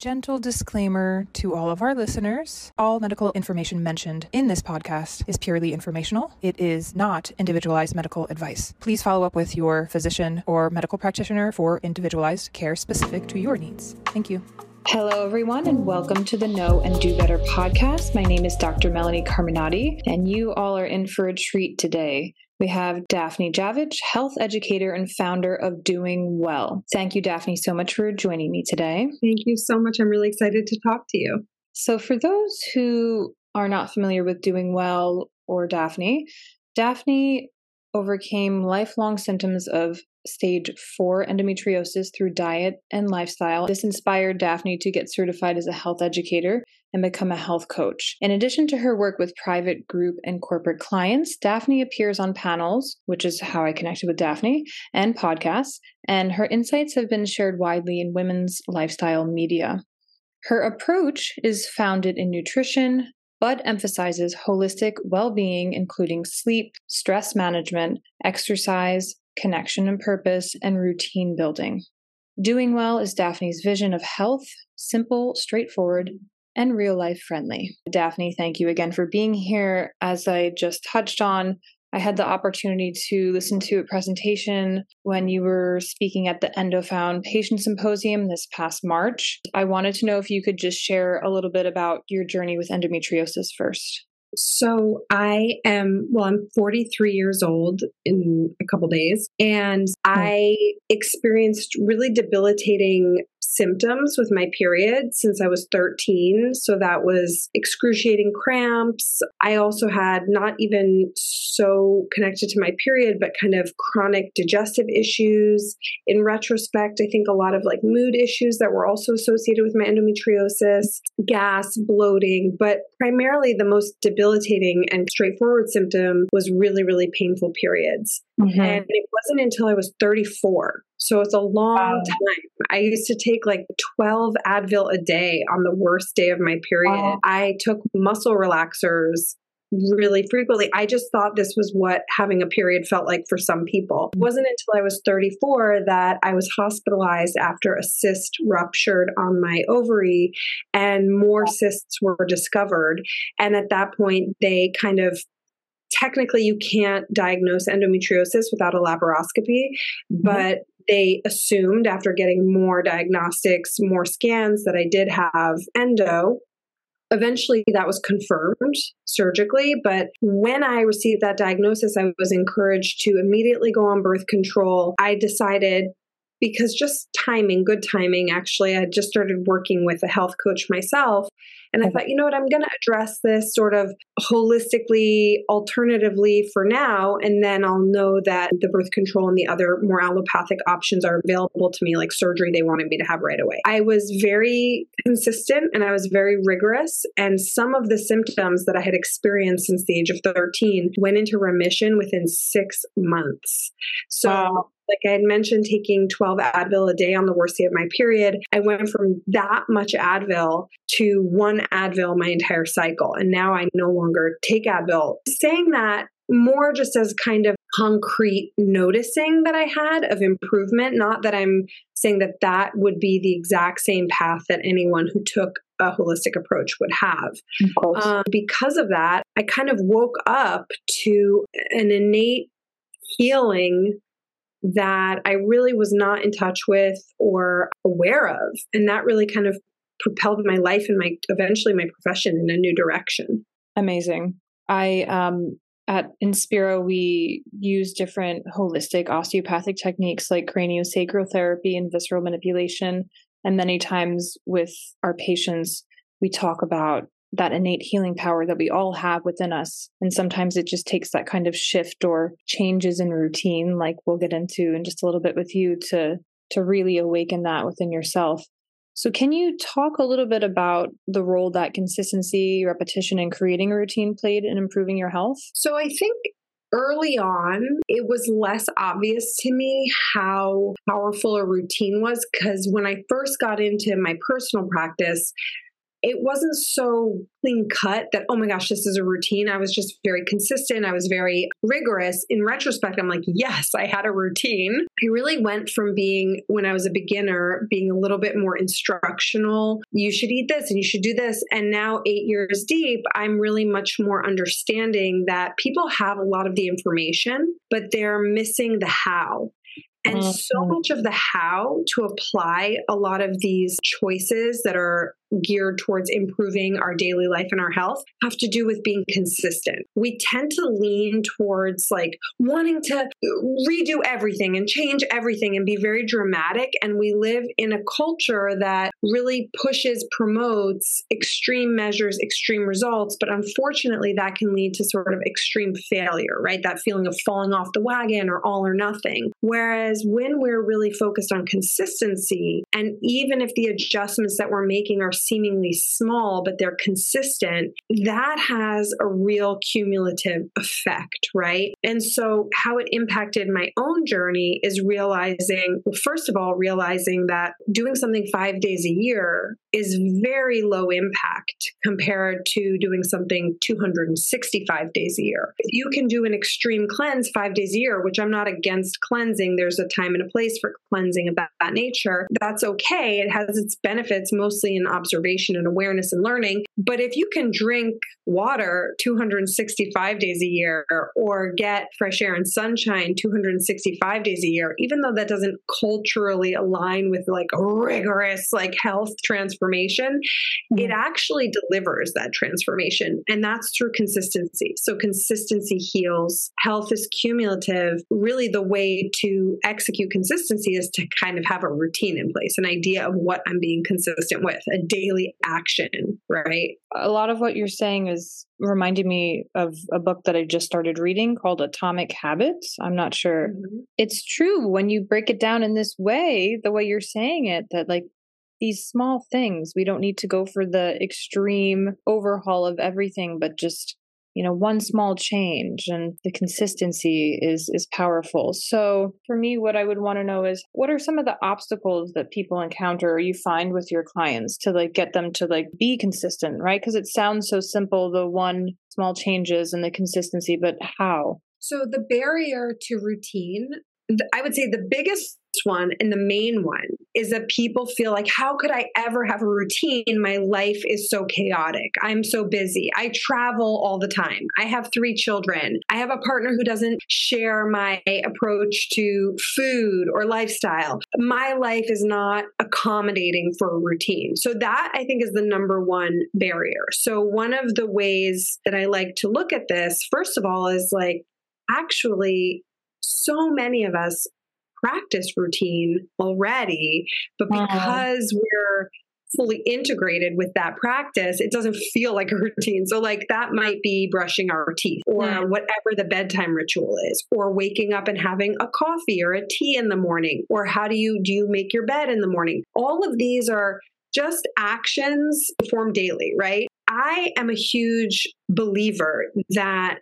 Gentle disclaimer to all of our listeners all medical information mentioned in this podcast is purely informational. It is not individualized medical advice. Please follow up with your physician or medical practitioner for individualized care specific to your needs. Thank you. Hello, everyone, and welcome to the Know and Do Better podcast. My name is Dr. Melanie Carminati, and you all are in for a treat today. We have Daphne Javitch, health educator and founder of Doing Well. Thank you, Daphne, so much for joining me today. Thank you so much. I'm really excited to talk to you. So, for those who are not familiar with Doing Well or Daphne, Daphne overcame lifelong symptoms of stage four endometriosis through diet and lifestyle. This inspired Daphne to get certified as a health educator and become a health coach. In addition to her work with private group and corporate clients, Daphne appears on panels, which is how I connected with Daphne, and podcasts, and her insights have been shared widely in women's lifestyle media. Her approach is founded in nutrition, but emphasizes holistic well being, including sleep, stress management, exercise, connection and purpose, and routine building. Doing well is Daphne's vision of health, simple, straightforward, and real life friendly. Daphne, thank you again for being here. As I just touched on, I had the opportunity to listen to a presentation when you were speaking at the EndoFound Patient Symposium this past March. I wanted to know if you could just share a little bit about your journey with endometriosis first. So I am, well, I'm 43 years old in a couple days, and hmm. I experienced really debilitating symptoms with my period since I was 13. So that was excruciating cramps. I also had not even so connected to my period, but kind of chronic digestive issues. In retrospect, I think a lot of like mood issues that were also associated with my endometriosis, gas, bloating, but primarily the most debilitating and straightforward symptom was really, really painful periods. Mm-hmm. And it wasn't until I was 34 so it's a long wow. time. I used to take like 12 Advil a day on the worst day of my period. Wow. I took muscle relaxers really frequently. I just thought this was what having a period felt like for some people. It wasn't until I was 34 that I was hospitalized after a cyst ruptured on my ovary and more cysts were discovered. And at that point, they kind of technically you can't diagnose endometriosis without a laparoscopy, mm-hmm. but they assumed after getting more diagnostics, more scans, that I did have endo. Eventually, that was confirmed surgically. But when I received that diagnosis, I was encouraged to immediately go on birth control. I decided because just timing, good timing, actually, I just started working with a health coach myself and I mm-hmm. thought, you know what, I'm going to address this sort of holistically, alternatively for now. And then I'll know that the birth control and the other more allopathic options are available to me, like surgery they wanted me to have right away. I was very consistent and I was very rigorous. And some of the symptoms that I had experienced since the age of 13 went into remission within six months. So, wow like I had mentioned, taking 12 Advil a day on the worst day of my period, I went from that much Advil to one Advil my entire cycle. And now I no longer take Advil. Saying that more just as kind of concrete noticing that I had of improvement, not that I'm saying that that would be the exact same path that anyone who took a holistic approach would have. Um, because of that, I kind of woke up to an innate healing that I really was not in touch with or aware of. And that really kind of propelled my life and my eventually my profession in a new direction. Amazing. I um at Inspiro we use different holistic osteopathic techniques like craniosacral therapy and visceral manipulation. And many times with our patients, we talk about that innate healing power that we all have within us. And sometimes it just takes that kind of shift or changes in routine, like we'll get into in just a little bit with you to to really awaken that within yourself. So can you talk a little bit about the role that consistency, repetition, and creating a routine played in improving your health? So I think early on, it was less obvious to me how powerful a routine was because when I first got into my personal practice, it wasn't so clean cut that, oh my gosh, this is a routine. I was just very consistent. I was very rigorous. In retrospect, I'm like, yes, I had a routine. I really went from being, when I was a beginner, being a little bit more instructional. You should eat this and you should do this. And now, eight years deep, I'm really much more understanding that people have a lot of the information, but they're missing the how. And mm-hmm. so much of the how to apply a lot of these choices that are geared towards improving our daily life and our health have to do with being consistent. We tend to lean towards like wanting to redo everything and change everything and be very dramatic. And we live in a culture that really pushes, promotes extreme measures, extreme results. But unfortunately, that can lead to sort of extreme failure, right? That feeling of falling off the wagon or all or nothing. Whereas when we're really focused on consistency, and even if the adjustments that we're making are seemingly small, but they're consistent, that has a real cumulative effect, right? And so, how it impacted my own journey is realizing, first of all, realizing that doing something five days a year is very low impact compared to doing something 265 days a year. You can do an extreme cleanse five days a year, which I'm not against cleansing, there's a time and a place for cleansing of that, that nature, that's okay. It has its benefits mostly in observation observation and awareness and learning. But if you can drink water 265 days a year or get fresh air and sunshine 265 days a year, even though that doesn't culturally align with like rigorous like health transformation, mm-hmm. it actually delivers that transformation. And that's through consistency. So consistency heals. Health is cumulative. Really, the way to execute consistency is to kind of have a routine in place, an idea of what I'm being consistent with, a daily action, right? A lot of what you're saying is reminding me of a book that I just started reading called Atomic Habits. I'm not sure. Mm-hmm. It's true when you break it down in this way, the way you're saying it, that like these small things, we don't need to go for the extreme overhaul of everything, but just you know one small change and the consistency is is powerful. So for me what i would want to know is what are some of the obstacles that people encounter or you find with your clients to like get them to like be consistent right? Because it sounds so simple the one small changes and the consistency but how? So the barrier to routine I would say the biggest one and the main one is that people feel like, how could I ever have a routine? My life is so chaotic. I'm so busy. I travel all the time. I have three children. I have a partner who doesn't share my approach to food or lifestyle. My life is not accommodating for a routine. So, that I think is the number one barrier. So, one of the ways that I like to look at this, first of all, is like, actually so many of us practice routine already, but because we're fully integrated with that practice, it doesn't feel like a routine. So, like, that might be brushing our teeth or yeah. whatever the bedtime ritual is, or waking up and having a coffee or a tea in the morning, or how do you do you make your bed in the morning? All of these are just actions performed daily, right? I am a huge believer that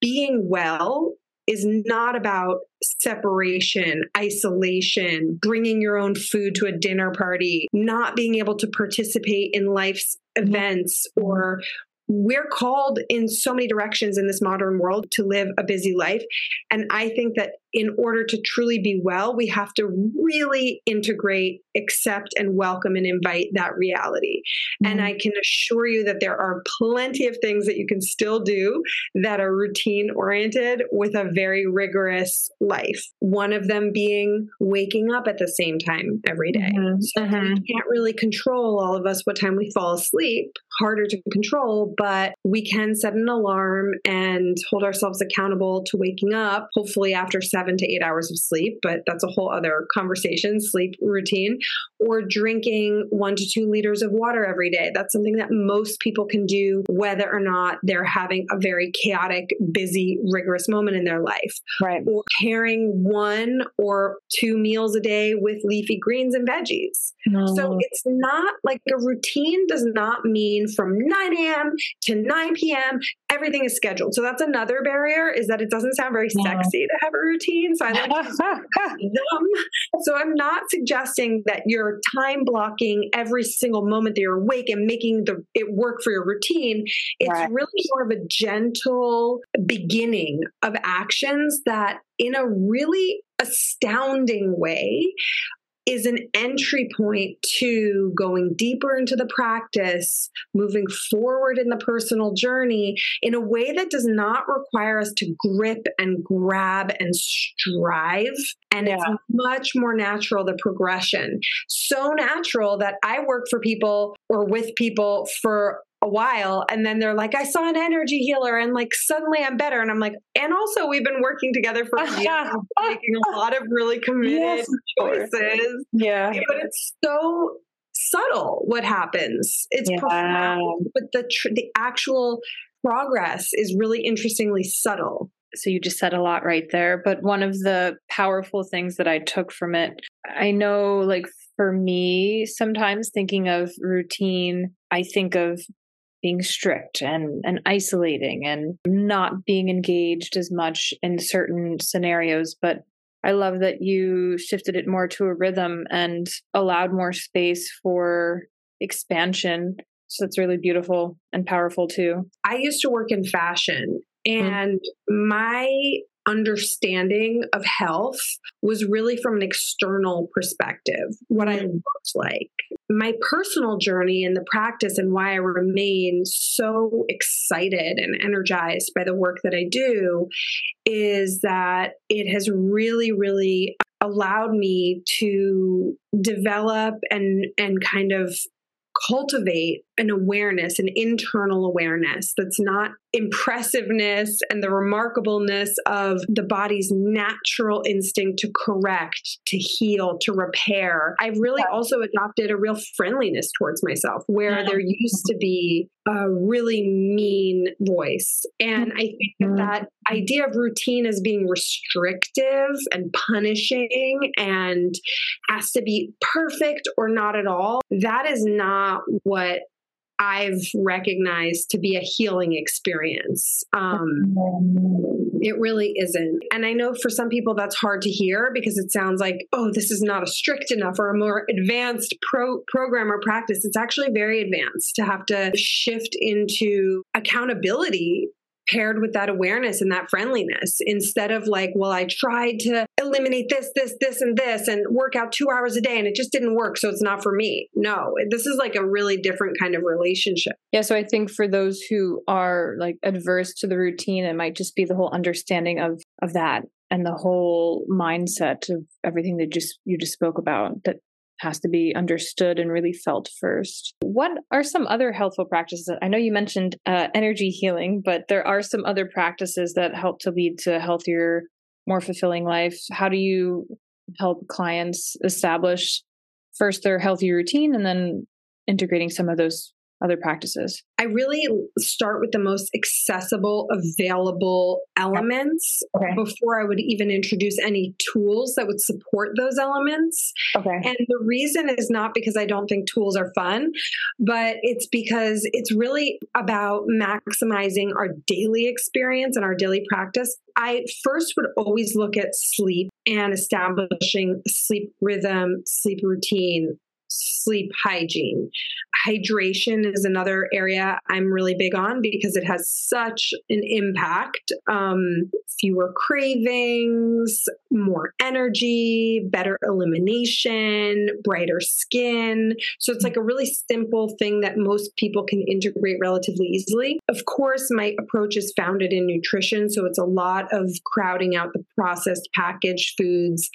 being well is not about separation, isolation, bringing your own food to a dinner party, not being able to participate in life's events or we're called in so many directions in this modern world to live a busy life. And I think that in order to truly be well, we have to really integrate, accept, and welcome and invite that reality. Mm-hmm. And I can assure you that there are plenty of things that you can still do that are routine oriented with a very rigorous life. One of them being waking up at the same time every day. Mm-hmm. So mm-hmm. we can't really control all of us what time we fall asleep, harder to control, but we can set an alarm and hold ourselves accountable to waking up, hopefully after seven seven to eight hours of sleep, but that's a whole other conversation, sleep routine, or drinking one to two liters of water every day. That's something that most people can do, whether or not they're having a very chaotic, busy, rigorous moment in their life. Right. Or pairing one or two meals a day with leafy greens and veggies. No. So it's not like a routine does not mean from 9 a.m. to 9 p.m. everything is scheduled. So that's another barrier is that it doesn't sound very sexy to have a routine routine. So I like them. So I'm not suggesting that you're time blocking every single moment that you're awake and making the it work for your routine. It's right. really more of a gentle beginning of actions that in a really astounding way is an entry point to going deeper into the practice, moving forward in the personal journey in a way that does not require us to grip and grab and strive. And yeah. it's much more natural, the progression. So natural that I work for people or with people for a while and then they're like i saw an energy healer and like suddenly i'm better and i'm like and also we've been working together for years making a lot of really committed yes, choices. Yeah. But it's so subtle what happens. It's yeah. profound but the tr- the actual progress is really interestingly subtle. So you just said a lot right there but one of the powerful things that i took from it i know like for me sometimes thinking of routine i think of being strict and, and isolating and not being engaged as much in certain scenarios. But I love that you shifted it more to a rhythm and allowed more space for expansion. So that's really beautiful and powerful too. I used to work in fashion mm-hmm. and mm-hmm. my understanding of health was really from an external perspective, what I looked like. My personal journey in the practice and why I remain so excited and energized by the work that I do is that it has really, really allowed me to develop and and kind of cultivate an awareness, an internal awareness that's not impressiveness and the remarkableness of the body's natural instinct to correct, to heal, to repair. I've really also adopted a real friendliness towards myself where there used to be a really mean voice. And I think that, mm-hmm. that idea of routine as being restrictive and punishing and has to be perfect or not at all, that is not what I've recognized to be a healing experience. Um, it really isn't. And I know for some people that's hard to hear because it sounds like, oh, this is not a strict enough or a more advanced pro- program or practice. It's actually very advanced to have to shift into accountability paired with that awareness and that friendliness instead of like, well, I tried to eliminate this, this, this, and this and work out two hours a day and it just didn't work. So it's not for me. No, this is like a really different kind of relationship. Yeah. So I think for those who are like adverse to the routine, it might just be the whole understanding of, of that and the whole mindset of everything that just you just spoke about that has to be understood and really felt first. What are some other helpful practices? I know you mentioned uh, energy healing, but there are some other practices that help to lead to healthier, more fulfilling life. How do you help clients establish first their healthy routine and then integrating some of those other practices? I really start with the most accessible, available elements okay. before I would even introduce any tools that would support those elements. Okay. And the reason is not because I don't think tools are fun, but it's because it's really about maximizing our daily experience and our daily practice. I first would always look at sleep and establishing sleep rhythm, sleep routine, sleep hygiene. Hydration is another area I'm really big on because it has such an impact. Um, fewer cravings, more energy, better elimination, brighter skin. So it's like a really simple thing that most people can integrate relatively easily. Of course, my approach is founded in nutrition. So it's a lot of crowding out the processed packaged foods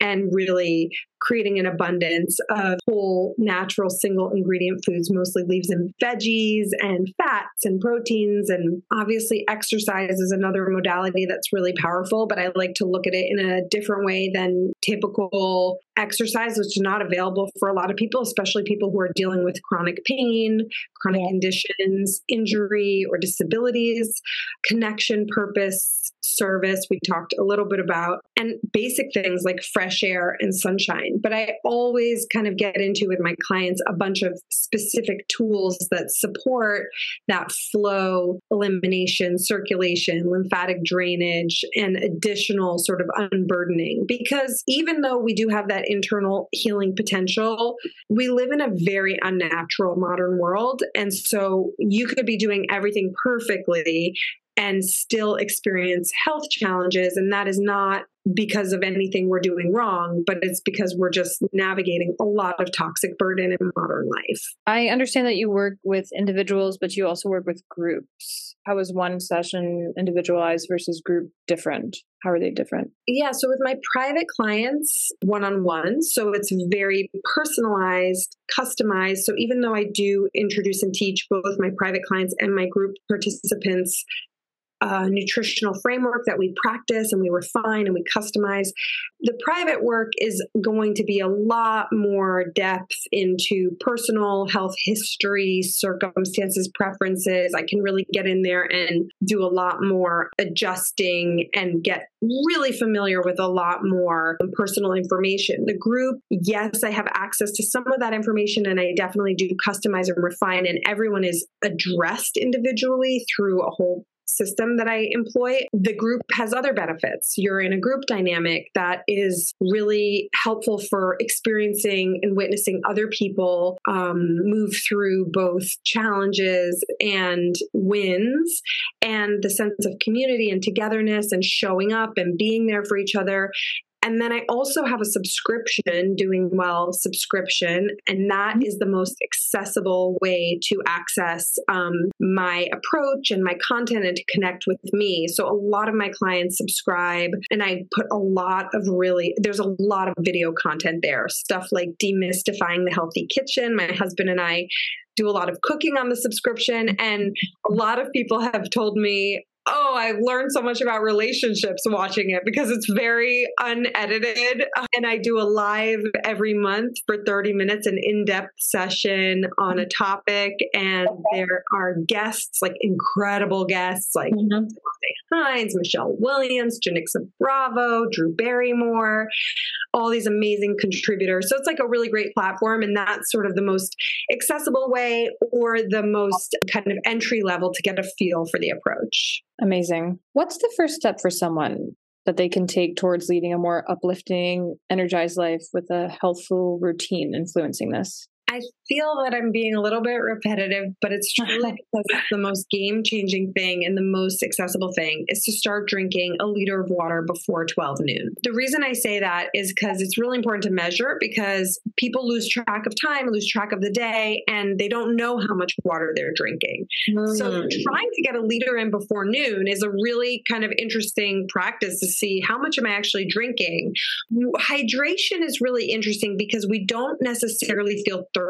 and really creating an abundance of whole, natural, single ingredient foods, mostly leaves and veggies and fats and proteins. And obviously, exercise is another modality that's really powerful, but I like to look at it in a different way than typical exercise, which is not available for a lot of people, especially people who are dealing with chronic pain, chronic yeah. conditions, injury, or disabilities, connection, purpose, service. We talked a little bit about, and basic things like fresh air and sunshine. But I always kind of get into with my clients a bunch of specific tools that support that flow, elimination, circulation, lymphatic drainage, and additional sort of unburdening. Because even though we do have that internal healing potential, we live in a very unnatural modern world. And so you could be doing everything perfectly and still experience health challenges. And that is not because of anything we're doing wrong, but it's because we're just navigating a lot of toxic burden in modern life. I understand that you work with individuals, but you also work with groups. How is one session individualized versus group different? How are they different? Yeah, so with my private clients, one on one, so it's very personalized, customized. So even though I do introduce and teach both my private clients and my group participants nutritional framework that we practice and we refine and we customize. The private work is going to be a lot more depth into personal health history, circumstances, preferences. I can really get in there and do a lot more adjusting and get really familiar with a lot more personal information. The group, yes, I have access to some of that information and I definitely do customize and refine, and everyone is addressed individually through a whole system that I employ, the group has other benefits. You're in a group dynamic that is really helpful for experiencing and witnessing other people um, move through both challenges and wins, and the sense of community and togetherness and showing up and being there for each other. And then I also have a subscription, Doing Well subscription, and that is the most accessible way to access um, my approach and my content and to connect with me. So a lot of my clients subscribe, and I put a lot of really, there's a lot of video content there, stuff like demystifying the healthy kitchen. My husband and I do a lot of cooking on the subscription. And a lot of people have told me, oh, I learned so much about relationships watching it because it's very unedited. And I do a live every month for 30 minutes, an in depth session on a topic. And there are guests, like incredible guests, like mm-hmm. Hines, Michelle Williams, Janicza Bravo, Drew Barrymore, all these amazing contributors. So it's like a really great platform. And that's sort of the most accessible way or the most kind of entry level to get a feel for the approach. Amazing. What's the first step for someone that they can take towards leading a more uplifting, energized life with a healthful routine influencing this? I feel that I'm being a little bit repetitive, but it's truly because it's the most game changing thing and the most accessible thing is to start drinking a liter of water before 12 noon. The reason I say that is because it's really important to measure because people lose track of time, lose track of the day, and they don't know how much water they're drinking. Mm. So trying to get a liter in before noon is a really kind of interesting practice to see how much am I actually drinking. Hydration is really interesting because we don't necessarily feel thirsty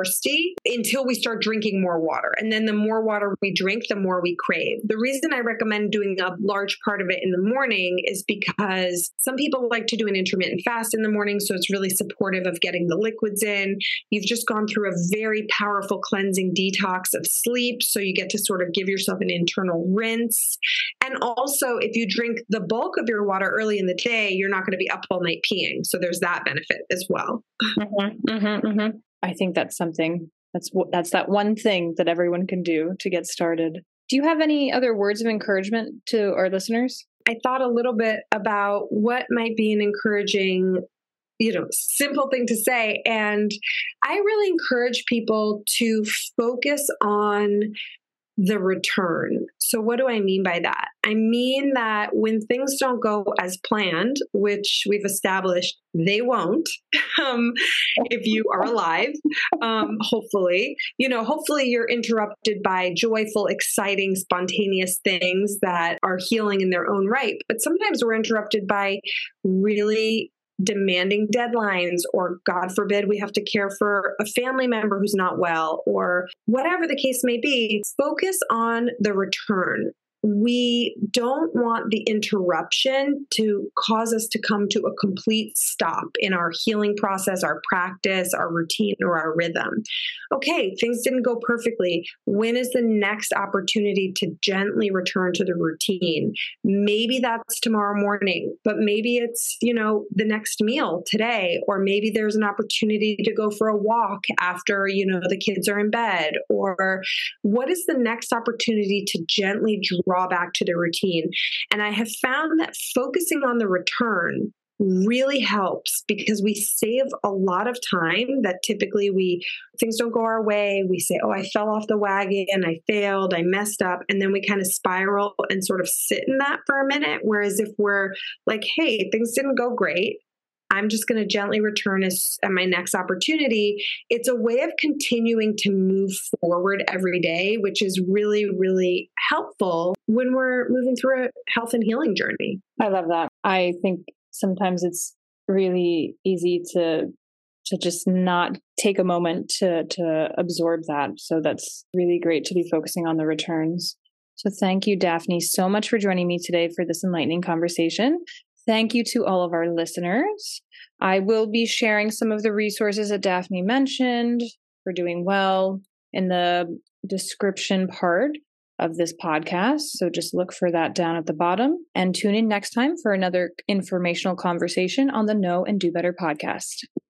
until we start drinking more water. And then the more water we drink, the more we crave. The reason I recommend doing a large part of it in the morning is because some people like to do an intermittent fast in the morning. So it's really supportive of getting the liquids in. You've just gone through a very powerful cleansing detox of sleep. So you get to sort of give yourself an internal rinse. And also, if you drink the bulk of your water early in the day, you're not going to be up all night peeing. So there's that benefit as well. Mm-hmm, mm-hmm, mm-hmm. I think that's something that's that's that one thing that everyone can do to get started. Do you have any other words of encouragement to our listeners? I thought a little bit about what might be an encouraging you know simple thing to say and i really encourage people to focus on the return. So, what do I mean by that? I mean that when things don't go as planned, which we've established they won't, um, if you are alive, um, hopefully, you know, hopefully you're interrupted by joyful, exciting, spontaneous things that are healing in their own right. But sometimes we're interrupted by really demanding deadlines, or God forbid, we have to care for a family member who's not well, or whatever the case may be, focus on the return. We don't want the interruption to cause us to come to a complete stop in our healing process, our practice, our routine, or our rhythm. Okay, things didn't go perfectly. When is the next opportunity to gently return to the routine? Maybe that's tomorrow morning, but maybe it's, you know, the next meal today, or maybe there's an opportunity to go for a walk after, you know, the kids are in bed, or what is the next opportunity to gently draw draw back to the routine. And I have found that focusing on the return really helps because we save a lot of time that typically we things don't go our way. We say oh i fell off the wagon. I failed. I messed up. And then we kind of spiral and sort of sit in that for a minute. Whereas if we're like hey things didn't go great I'm just going to gently return as, at my next opportunity. It's a way of continuing to move forward every day, which is really, really helpful when we're moving through a health and healing journey. I love that. I think sometimes it's really easy to to just not take a moment to to absorb that. So that's really great to be focusing on the returns. So thank you, Daphne, so much for joining me today for this enlightening conversation. Thank you to all of our listeners. I will be sharing some of the resources that Daphne mentioned for doing well in the description part of this podcast. So just look for that down at the bottom and tune in next time for another informational conversation on the Know and Do Better podcast.